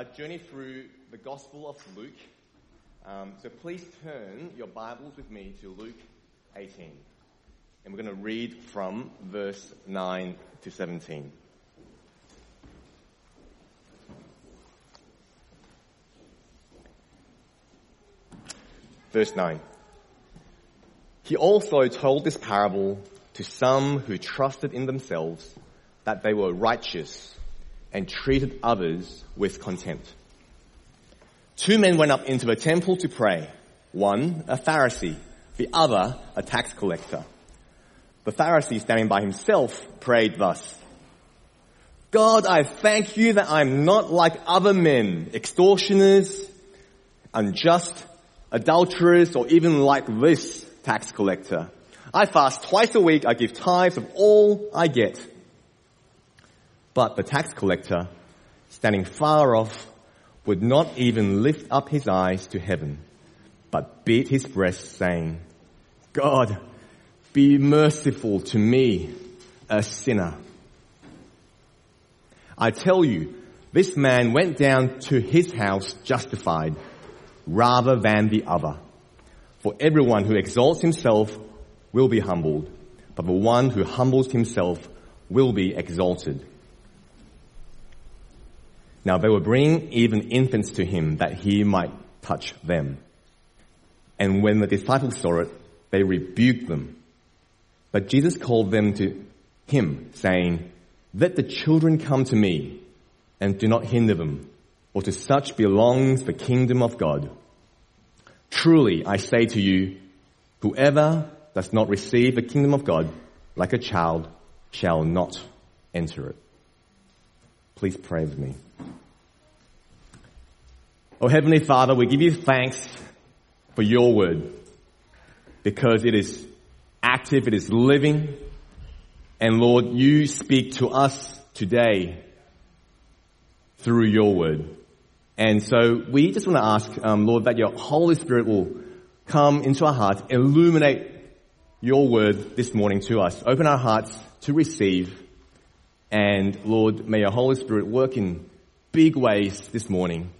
a journey through the Gospel of Luke. Um, so please turn your Bibles with me to Luke 18. And we're going to read from verse 9 to 17. Verse 9. He also told this parable to some who trusted in themselves that they were righteous and treated others with contempt. Two men went up into the temple to pray. One, a Pharisee, the other, a tax collector. The Pharisee, standing by himself, prayed thus. God, I thank you that I'm not like other men, extortioners, unjust, adulterers, or even like this tax collector. I fast twice a week, I give tithes of all I get. But the tax collector, standing far off, would not even lift up his eyes to heaven, but beat his breast, saying, God, be merciful to me, a sinner. I tell you, this man went down to his house justified rather than the other. For everyone who exalts himself will be humbled, but the one who humbles himself will be exalted. Now they were bringing even infants to him that he might touch them. And when the disciples saw it, they rebuked them. But Jesus called them to him, saying, Let the children come to me, and do not hinder them, for to such belongs the kingdom of God. Truly, I say to you, whoever does not receive the kingdom of God like a child shall not enter it. Please pray with me. Oh Heavenly Father, we give you thanks for your word because it is active, it is living, and Lord, you speak to us today through your word. And so we just want to ask, um, Lord, that your Holy Spirit will come into our hearts, illuminate your word this morning to us. Open our hearts to receive. And Lord, may your Holy Spirit work in big ways this morning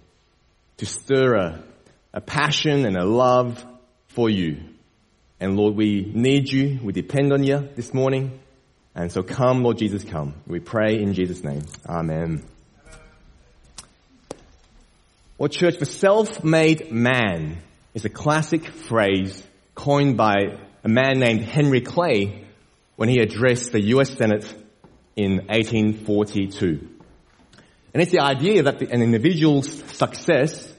to stir a, a passion and a love for you. And Lord, we need you. We depend on you this morning. And so come, Lord Jesus, come. We pray in Jesus' name. Amen. Well, church, the self-made man is a classic phrase coined by a man named Henry Clay when he addressed the US Senate in 1842. And it's the idea that an individual's success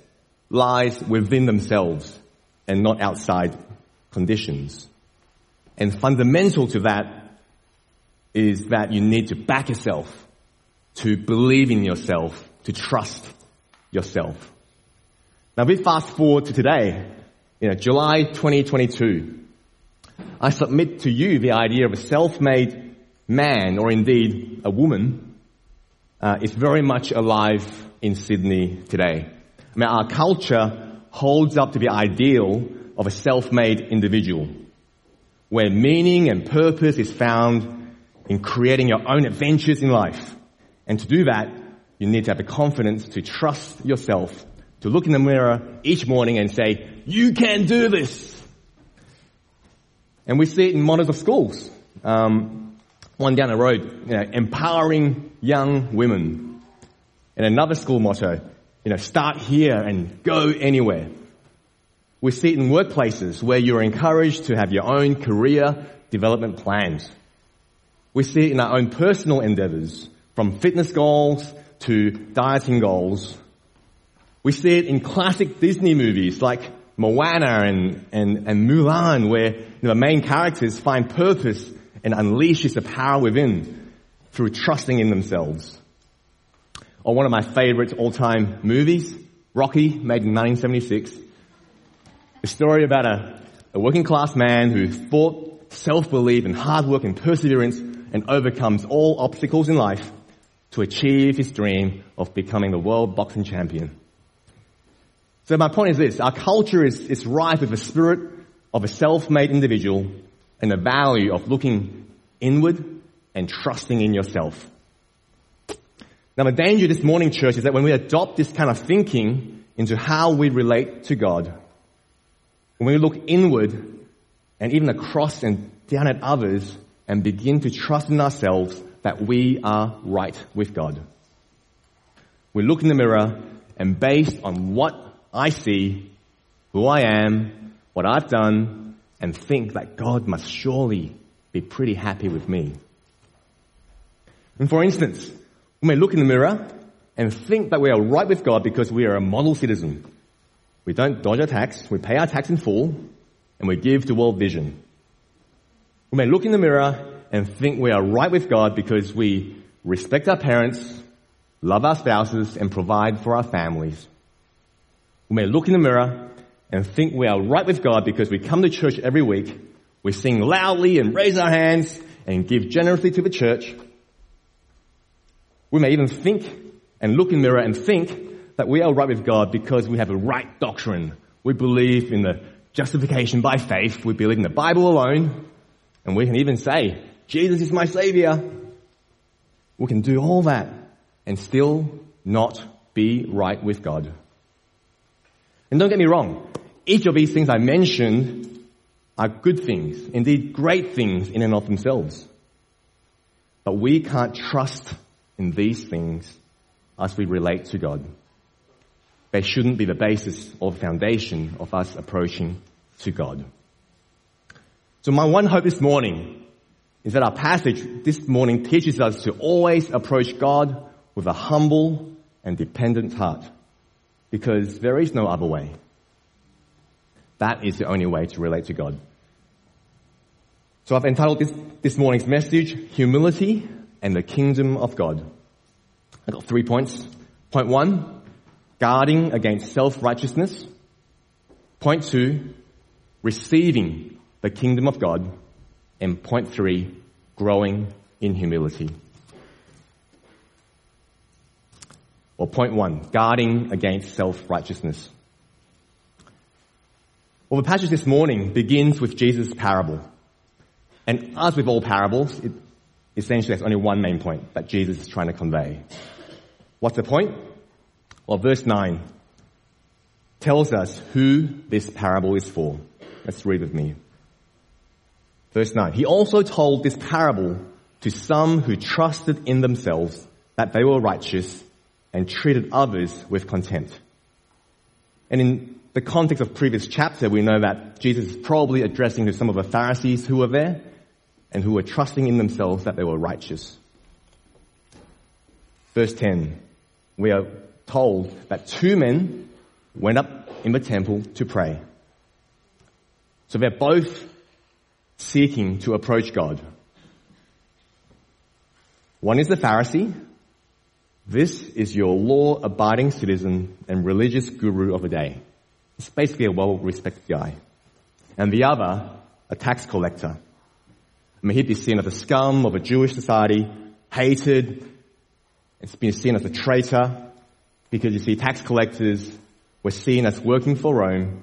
lies within themselves and not outside conditions. And fundamental to that is that you need to back yourself, to believe in yourself, to trust yourself. Now we fast forward to today, you know, July 2022. I submit to you the idea of a self-made man, or indeed a woman, uh, is very much alive in Sydney today. I mean, our culture holds up to the ideal of a self-made individual, where meaning and purpose is found in creating your own adventures in life. And to do that, you need to have the confidence to trust yourself, to look in the mirror each morning and say, you can do this. And we see it in models of schools. Um, one down the road, you know, empowering young women. And another school motto, you know, start here and go anywhere. We see it in workplaces where you're encouraged to have your own career development plans. We see it in our own personal endeavors, from fitness goals to dieting goals. We see it in classic Disney movies like Moana and, and, and Mulan where you know, the main characters find purpose and unleashes the power within through trusting in themselves. Or one of my favorite all-time movies, Rocky, made in 1976. A story about a, a working class man who fought self-belief and hard work and perseverance and overcomes all obstacles in life to achieve his dream of becoming the world boxing champion. So my point is this, our culture is, is rife with the spirit of a self-made individual and the value of looking inward and trusting in yourself. Now the danger this morning, church, is that when we adopt this kind of thinking into how we relate to God, when we look inward and even across and down at others and begin to trust in ourselves that we are right with God. We look in the mirror and based on what I see, who I am, what I've done, and think that God must surely be pretty happy with me. And for instance, we may look in the mirror and think that we are right with God because we are a model citizen. We don't dodge our tax, we pay our tax in full, and we give to World Vision. We may look in the mirror and think we are right with God because we respect our parents, love our spouses, and provide for our families. We may look in the mirror and think we are right with God because we come to church every week, we sing loudly and raise our hands and give generously to the church. We may even think and look in the mirror and think that we are right with God because we have a right doctrine. We believe in the justification by faith. We believe in the Bible alone. And we can even say, Jesus is my savior. We can do all that and still not be right with God. And don't get me wrong, each of these things I mentioned are good things, indeed great things in and of themselves. But we can't trust in these things as we relate to God. They shouldn't be the basis or foundation of us approaching to God. So my one hope this morning is that our passage this morning teaches us to always approach God with a humble and dependent heart because there is no other way. That is the only way to relate to God. So I've entitled this, this morning's message, Humility and the Kingdom of God. I've got three points. Point one, guarding against self-righteousness. Point two, receiving the kingdom of God. And point three, growing in humility. Or point one, guarding against self-righteousness. Well, the passage this morning begins with Jesus' parable. And as with all parables, it essentially has only one main point that Jesus is trying to convey. What's the point? Well, verse 9 tells us who this parable is for. Let's read with me. Verse 9. He also told this parable to some who trusted in themselves that they were righteous and treated others with contempt. And in the context of previous chapter, we know that Jesus is probably addressing to some of the Pharisees who were there and who were trusting in themselves that they were righteous. Verse 10. We are told that two men went up in the temple to pray. So they're both seeking to approach God. One is the Pharisee. This is your law abiding citizen and religious guru of the day. It's basically a well respected guy. And the other, a tax collector. I mean, he'd be seen as a scum of a Jewish society, hated, it's been seen as a traitor, because you see, tax collectors were seen as working for Rome,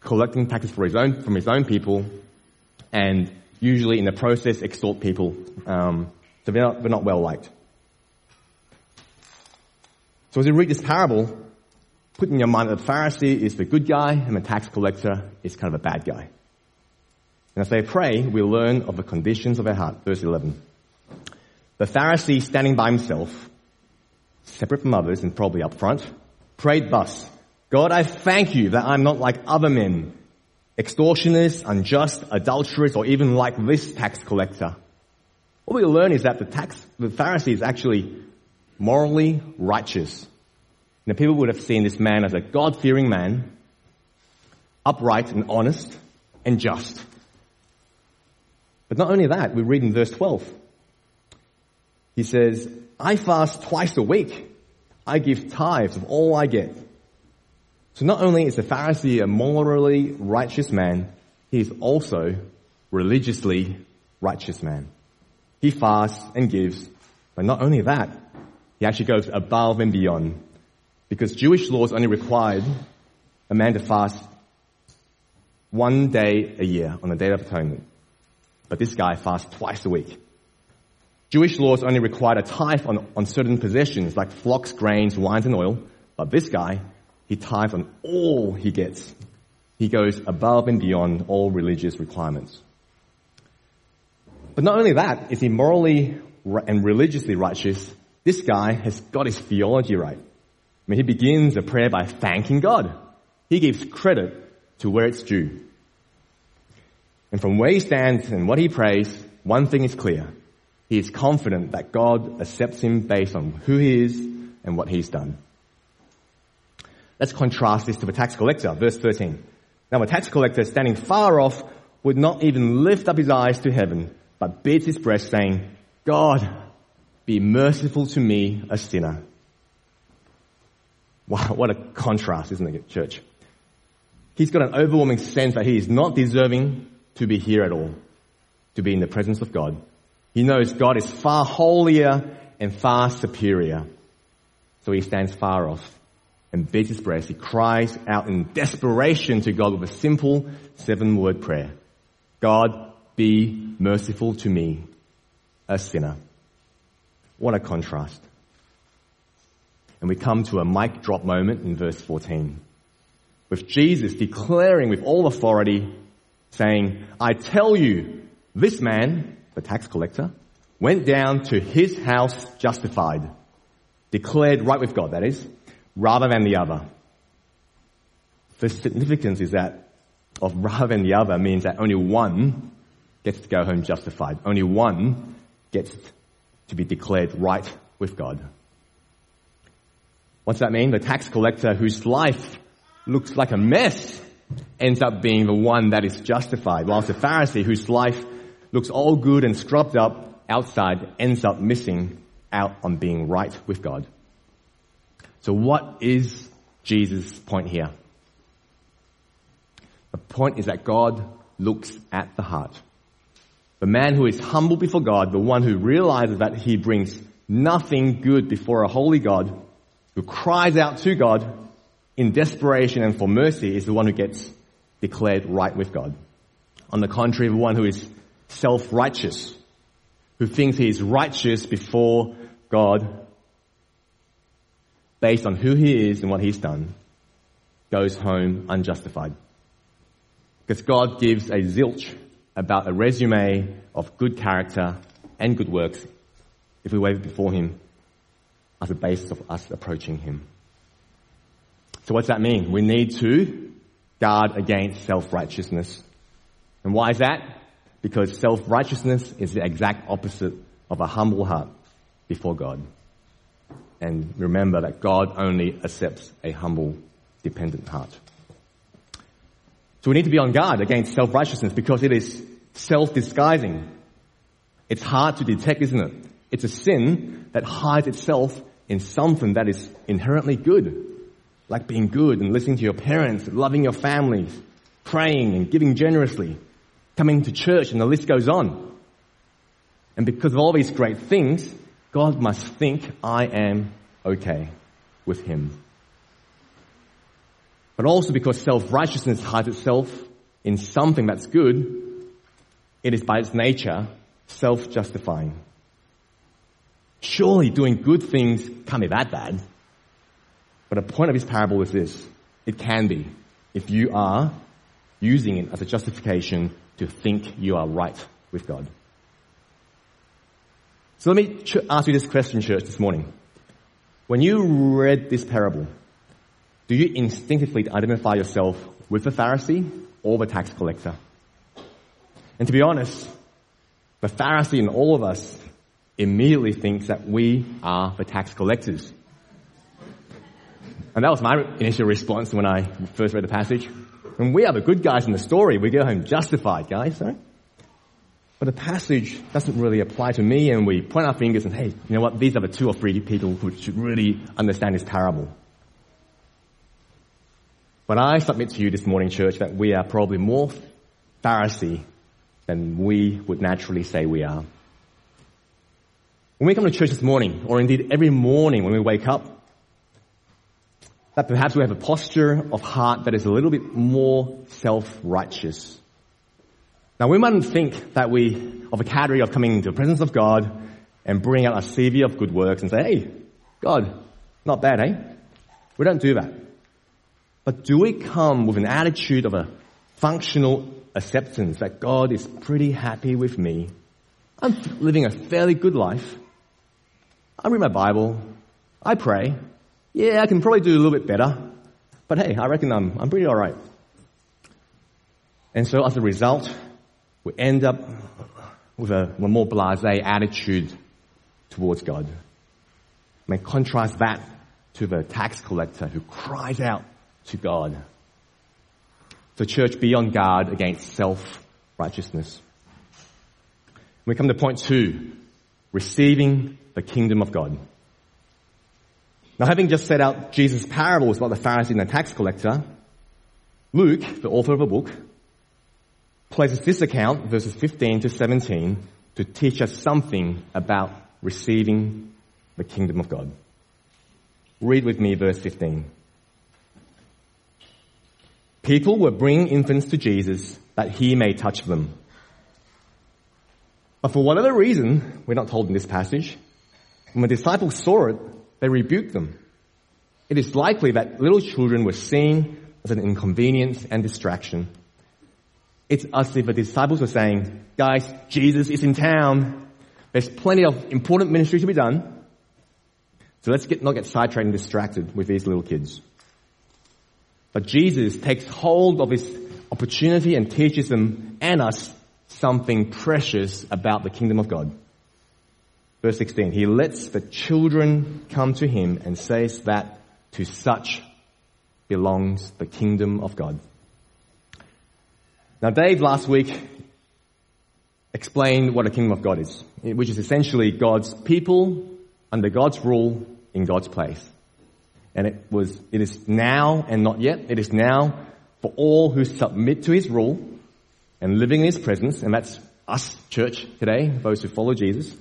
collecting taxes for his own, from his own people, and usually in the process extort people. Um, so they're not, they're not well liked. So as you read this parable, put in your mind that the Pharisee is the good guy and the tax collector is kind of a bad guy. And as they pray, we learn of the conditions of their heart. Verse 11. The Pharisee standing by himself, separate from others and probably up front, prayed thus, God, I thank you that I'm not like other men extortioners, unjust, adulterers, or even like this tax collector. What we learn is that the tax, the Pharisee is actually morally righteous. Now people would have seen this man as a God-fearing man, upright and honest and just. But not only that, we read in verse 12. He says, I fast twice a week. I give tithes of all I get. So not only is the Pharisee a morally righteous man, he is also religiously righteous man. He fasts and gives, but not only that, he actually goes above and beyond. Because Jewish laws only required a man to fast one day a year on the Day of Atonement. But this guy fasts twice a week. Jewish laws only required a tithe on, on certain possessions like flocks, grains, wines, and oil. But this guy, he tithes on all he gets. He goes above and beyond all religious requirements. But not only that, is he morally and religiously righteous, this guy has got his theology right. I mean, he begins a prayer by thanking God. He gives credit to where it's due. And from where he stands and what he prays, one thing is clear. He is confident that God accepts him based on who he is and what he's done. Let's contrast this to the tax collector, verse 13. Now a tax collector standing far off would not even lift up his eyes to heaven, but beats his breast saying, God, be merciful to me, a sinner. Wow, what a contrast, isn't it, church? He's got an overwhelming sense that he is not deserving to be here at all, to be in the presence of God. He knows God is far holier and far superior. So he stands far off and beats his breast. He cries out in desperation to God with a simple seven word prayer. God, be merciful to me, a sinner. What a contrast. And we come to a mic drop moment in verse 14 with Jesus declaring with all authority, saying, I tell you, this man, the tax collector, went down to his house justified, declared right with God, that is, rather than the other. The significance is that of rather than the other means that only one gets to go home justified. Only one gets to be declared right with God. What's that mean? The tax collector whose life looks like a mess ends up being the one that is justified, whilst the Pharisee whose life looks all good and scrubbed up outside ends up missing out on being right with God. So what is Jesus' point here? The point is that God looks at the heart. The man who is humble before God, the one who realizes that he brings nothing good before a holy God, who cries out to God in desperation and for mercy is the one who gets declared right with God. On the contrary, the one who is self-righteous, who thinks he is righteous before God based on who he is and what he's done, goes home unjustified. Because God gives a zilch about a resume of good character and good works if we wave it before him as a basis of us approaching him. So what's that mean? We need to guard against self-righteousness. And why is that? Because self-righteousness is the exact opposite of a humble heart before God. And remember that God only accepts a humble, dependent heart. So we need to be on guard against self-righteousness because it is self-disguising. It's hard to detect, isn't it? It's a sin that hides itself in something that is inherently good like being good and listening to your parents, loving your families, praying and giving generously, coming to church, and the list goes on. And because of all these great things, God must think I am okay with Him. But also because self-righteousness hides itself in something that's good, it is by its nature self-justifying. Surely doing good things can't be that bad. But the point of this parable is this. It can be if you are using it as a justification to think you are right with God. So let me ask you this question, church, this morning. When you read this parable, do you instinctively identify yourself with the Pharisee or the tax collector? And to be honest, the Pharisee in all of us immediately thinks that we are the tax collectors. And that was my initial response when I first read the passage. And we are the good guys in the story. We go home justified, guys, right? But the passage doesn't really apply to me and we point our fingers and hey, you know what? These are the two or three people who should really understand this parable. But I submit to you this morning, church, that we are probably more Pharisee than we would naturally say we are. When we come to church this morning, or indeed every morning when we wake up, that perhaps we have a posture of heart that is a little bit more self-righteous. Now we mightn't think that we, of a category of coming into the presence of God, and bring out a CV of good works and say, hey, God, not bad, eh? We don't do that. But do we come with an attitude of a functional acceptance that God is pretty happy with me? I'm living a fairly good life. I read my Bible. I pray. Yeah, I can probably do a little bit better. But hey, I reckon I'm, I'm pretty alright. And so as a result, we end up with a, a more blasé attitude towards God. I mean, contrast that to the tax collector who cries out to God. The church be on guard against self-righteousness. We come to point two, receiving the kingdom of God. Now having just set out Jesus' parables about the Pharisee and the tax collector, Luke, the author of the book, places this account, verses 15 to 17, to teach us something about receiving the kingdom of God. Read with me verse 15. People were bringing infants to Jesus that he may touch them. But for whatever reason, we're not told in this passage, when the disciples saw it, they rebuked them. It is likely that little children were seen as an inconvenience and distraction. It's as if the disciples were saying, guys, Jesus is in town. There's plenty of important ministry to be done. So let's get, not get sidetracked and distracted with these little kids. But Jesus takes hold of this opportunity and teaches them and us something precious about the kingdom of God. Verse 16, he lets the children come to him and says that to such belongs the kingdom of God. Now Dave last week explained what a kingdom of God is, which is essentially God's people under God's rule in God's place. And it was, it is now and not yet. It is now for all who submit to his rule and living in his presence, and that's us, church, today, those who follow Jesus,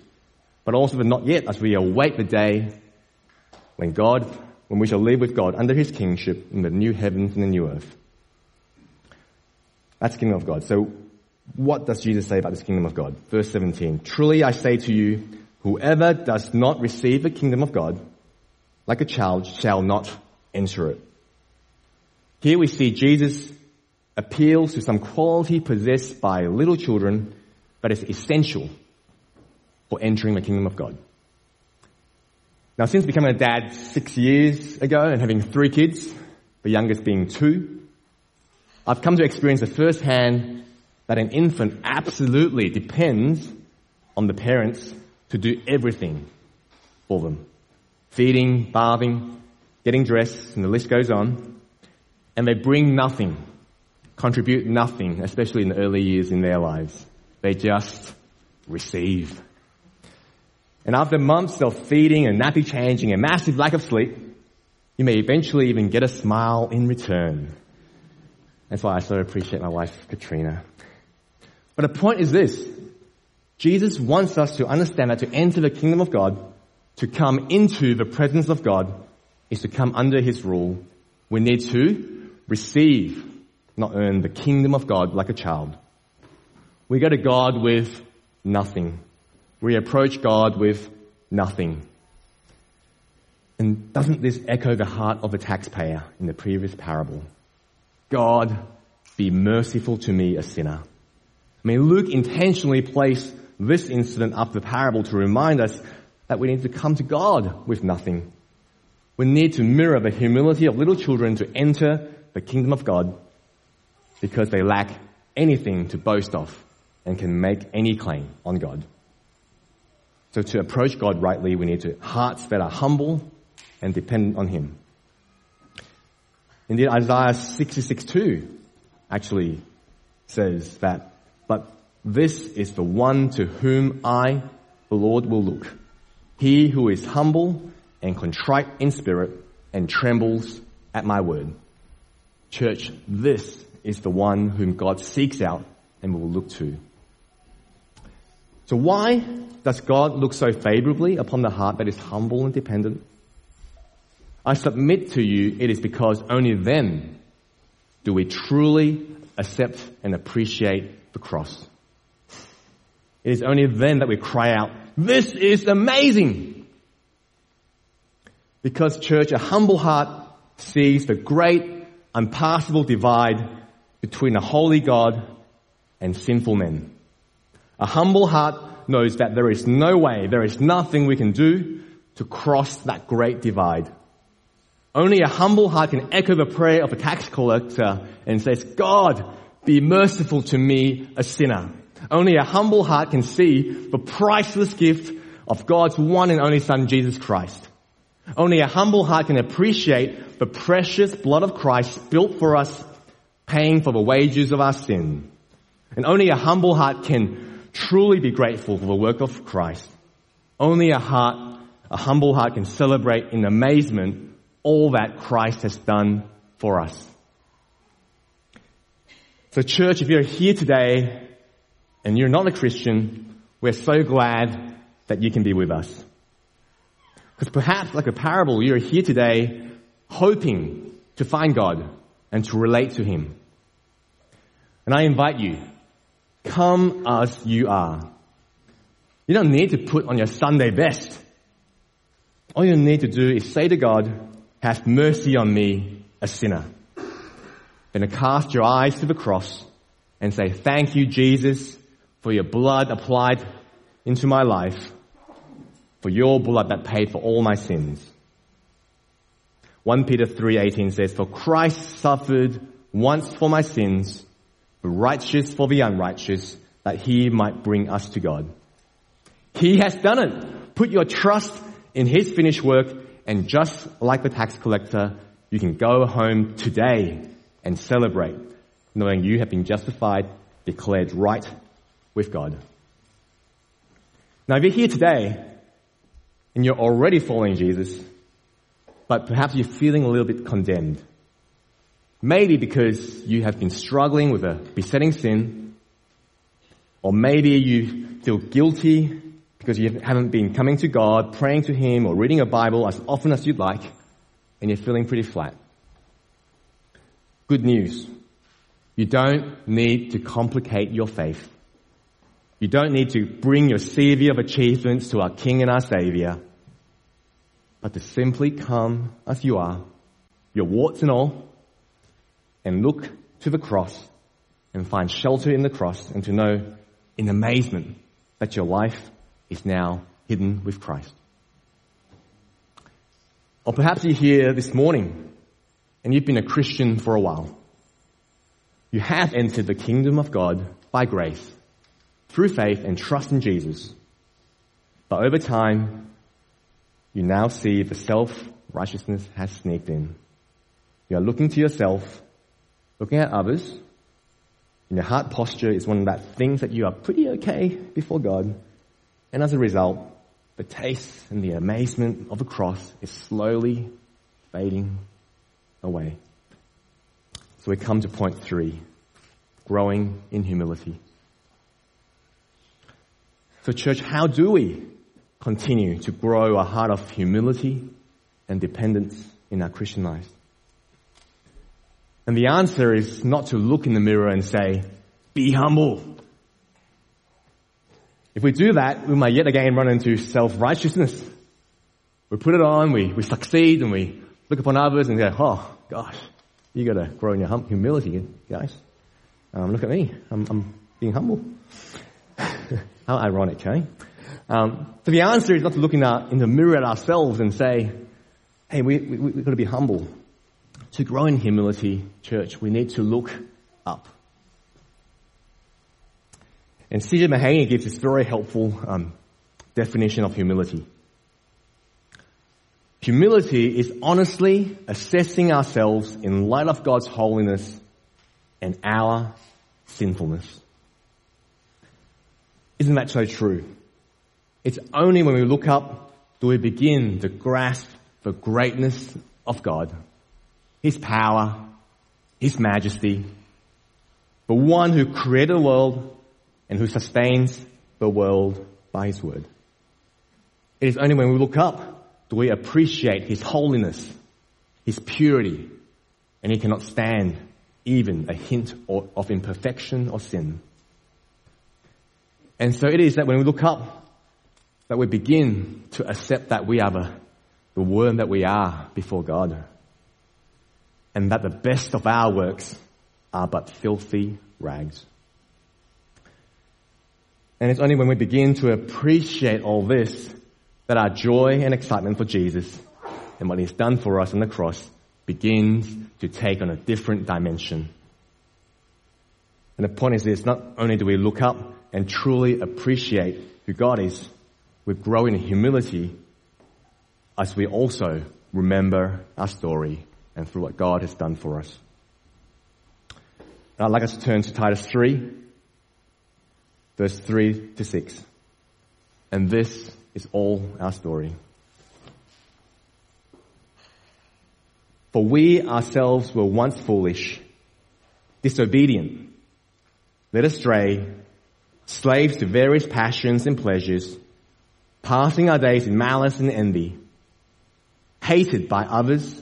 but also the not yet as we await the day when God, when we shall live with God under his kingship in the new heavens and the new earth. That's the kingdom of God. So what does Jesus say about this kingdom of God? Verse 17. Truly I say to you, whoever does not receive the kingdom of God like a child shall not enter it. Here we see Jesus appeals to some quality possessed by little children, but is essential for entering the kingdom of God. Now since becoming a dad six years ago and having three kids, the youngest being two, I've come to experience firsthand that an infant absolutely depends on the parents to do everything for them. Feeding, bathing, getting dressed, and the list goes on. And they bring nothing, contribute nothing, especially in the early years in their lives. They just receive. And after months of feeding and nappy changing and massive lack of sleep, you may eventually even get a smile in return. That's why I so appreciate my wife, Katrina. But the point is this. Jesus wants us to understand that to enter the kingdom of God, to come into the presence of God, is to come under His rule. We need to receive, not earn the kingdom of God like a child. We go to God with nothing. We approach God with nothing. And doesn't this echo the heart of the taxpayer in the previous parable? God, be merciful to me, a sinner. I mean, Luke intentionally placed this incident up the parable to remind us that we need to come to God with nothing. We need to mirror the humility of little children to enter the kingdom of God because they lack anything to boast of and can make any claim on God. So to approach God rightly, we need to hearts that are humble and dependent on Him. Indeed, Isaiah 66 2 actually says that, but this is the one to whom I, the Lord, will look. He who is humble and contrite in spirit and trembles at my word. Church, this is the one whom God seeks out and will look to. So why does God look so favorably upon the heart that is humble and dependent? I submit to you it is because only then do we truly accept and appreciate the cross. It is only then that we cry out, This is amazing. Because church, a humble heart sees the great, unpassable divide between a holy God and sinful men. A humble heart knows that there is no way, there is nothing we can do to cross that great divide. Only a humble heart can echo the prayer of a tax collector and says, God, be merciful to me, a sinner. Only a humble heart can see the priceless gift of God's one and only Son, Jesus Christ. Only a humble heart can appreciate the precious blood of Christ built for us, paying for the wages of our sin. And only a humble heart can truly be grateful for the work of Christ. Only a heart, a humble heart can celebrate in amazement all that Christ has done for us. So church, if you're here today and you're not a Christian, we're so glad that you can be with us. Because perhaps like a parable, you're here today hoping to find God and to relate to Him. And I invite you, come as you are. You don't need to put on your Sunday best. All you need to do is say to God, have mercy on me, a sinner. Then cast your eyes to the cross and say, thank you, Jesus, for your blood applied into my life, for your blood that paid for all my sins. 1 Peter 3.18 says, For Christ suffered once for my sins, righteous for the unrighteous, that he might bring us to God. He has done it. Put your trust in his finished work, and just like the tax collector, you can go home today and celebrate, knowing you have been justified, declared right with God. Now, if you're here today and you're already following Jesus, but perhaps you're feeling a little bit condemned, maybe because you have been struggling with a besetting sin, or maybe you feel guilty because you haven't been coming to God, praying to Him, or reading a Bible as often as you'd like, and you're feeling pretty flat. Good news. You don't need to complicate your faith. You don't need to bring your CV of achievements to our King and our Savior, but to simply come as you are, your warts and all, and look to the cross and find shelter in the cross and to know in amazement that your life is now hidden with Christ. Or perhaps you're here this morning and you've been a Christian for a while. You have entered the kingdom of God by grace, through faith and trust in Jesus. But over time, you now see the self-righteousness has sneaked in. You are looking to yourself, looking at others, and your heart posture is one of that things that you are pretty okay before God. And as a result, the taste and the amazement of the cross is slowly fading away. So we come to point three growing in humility. So, church, how do we continue to grow a heart of humility and dependence in our Christian lives? And the answer is not to look in the mirror and say, be humble. If we do that, we might yet again run into self-righteousness. We put it on, we, we succeed, and we look upon others and go, oh, gosh, you gotta grow in your hum- humility, guys. Um, look at me. I'm, I'm being humble. How ironic, eh? Um, so the answer is not to look in, our, in the mirror at ourselves and say, hey, we, we, we've got to be humble. To grow in humility, church, we need to look up. And C.J. Mahaney gives this very helpful um, definition of humility. Humility is honestly assessing ourselves in light of God's holiness and our sinfulness. Isn't that so true? It's only when we look up do we begin to grasp the greatness of God, His power, His majesty, the one who created the world and who sustains the world by His word. It is only when we look up do we appreciate His holiness, His purity, and He cannot stand even a hint of imperfection or sin. And so it is that when we look up, that we begin to accept that we are the, the worm that we are before God. And that the best of our works are but filthy rags. And it's only when we begin to appreciate all this that our joy and excitement for Jesus and what he's done for us on the cross begins to take on a different dimension. And the point is this, not only do we look up and truly appreciate who God is, we grow in humility as we also remember our story and through what God has done for us. I'd like us to turn to Titus 3, verse 3 to 6. And this is all our story. For we ourselves were once foolish, disobedient, led astray, slaves to various passions and pleasures, passing our days in malice and envy, hated by others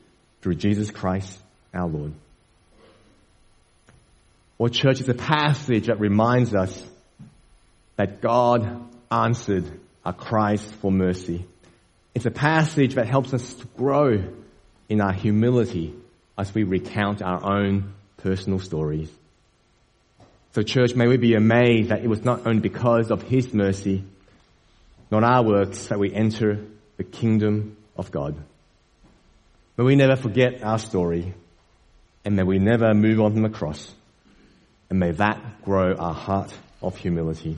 through Jesus Christ our Lord. Or church is a passage that reminds us that God answered our cries for mercy. It's a passage that helps us to grow in our humility as we recount our own personal stories. So church, may we be amazed that it was not only because of His mercy, not our works, that we enter the kingdom of God. May we never forget our story, and may we never move on from the cross, and may that grow our heart of humility.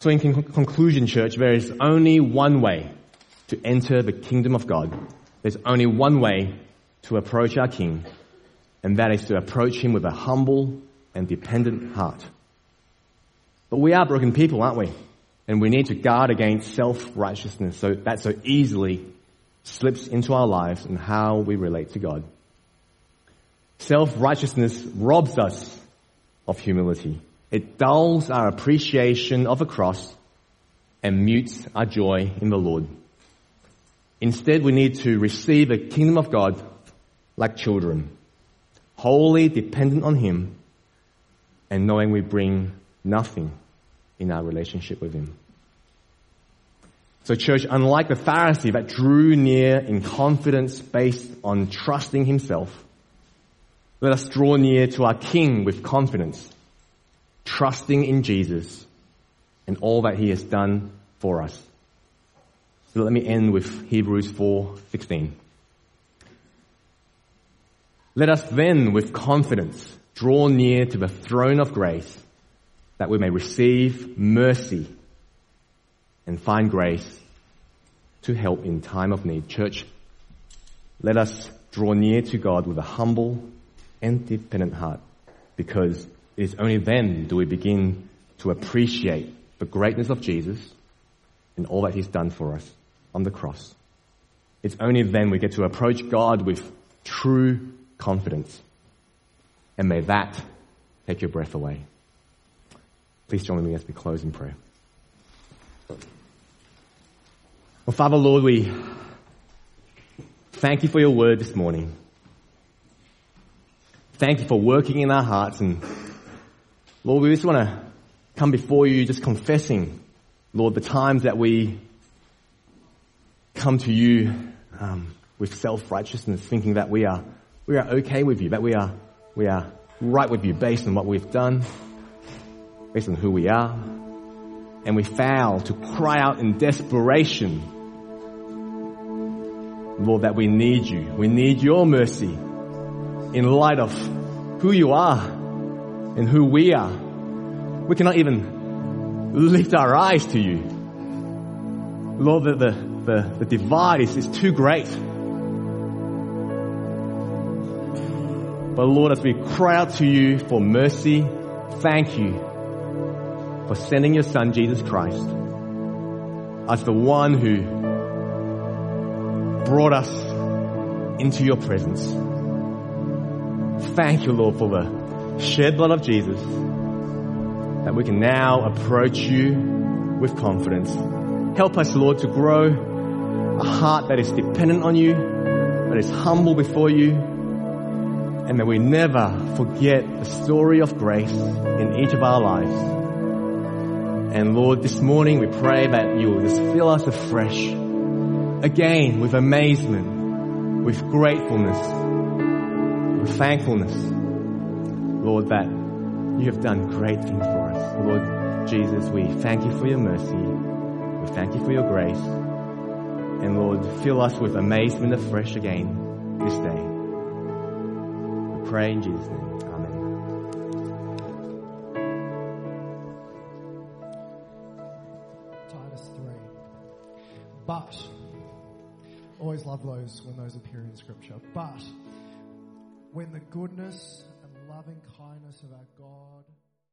So in conclusion, church, there is only one way to enter the kingdom of God. There's only one way to approach our King, and that is to approach Him with a humble and dependent heart. But we are broken people, aren't we? And we need to guard against self-righteousness so that so easily slips into our lives and how we relate to God. Self-righteousness robs us of humility. It dulls our appreciation of the cross and mutes our joy in the Lord. Instead, we need to receive the kingdom of God like children, wholly dependent on Him and knowing we bring nothing in our relationship with Him. So church, unlike the Pharisee that drew near in confidence based on trusting himself, let us draw near to our King with confidence trusting in Jesus and all that he has done for us. So let me end with Hebrews 4:16. Let us then with confidence draw near to the throne of grace that we may receive mercy and find grace to help in time of need. Church, let us draw near to God with a humble and dependent heart because it is only then do we begin to appreciate the greatness of Jesus and all that he's done for us on the cross. It's only then we get to approach God with true confidence. And may that take your breath away. Please join me as we close in prayer. Well, Father Lord, we thank you for your word this morning. Thank you for working in our hearts and Lord, we just want to come before you just confessing, Lord, the times that we come to you um, with self-righteousness, thinking that we are, we are okay with you, that we are, we are right with you based on what we've done, based on who we are. And we fail to cry out in desperation, Lord, that we need you. We need your mercy in light of who you are and who we are. We cannot even lift our eyes to you. Lord, the, the, the, the divide is, is too great. But Lord, as we cry out to you for mercy, thank you for sending your son, Jesus Christ, as the one who brought us into your presence. Thank you, Lord, for the shed blood of Jesus that we can now approach you with confidence. Help us, Lord, to grow a heart that is dependent on you, that is humble before you, and that we never forget the story of grace in each of our lives. And Lord, this morning we pray that you will just fill us afresh, again with amazement, with gratefulness, with thankfulness, Lord, that you have done great things for us. Lord Jesus, we thank you for your mercy. We thank you for your grace. And Lord, fill us with amazement afresh again this day. We pray in Jesus' name. Always love those when those appear in Scripture. But, when the goodness and loving kindness of our God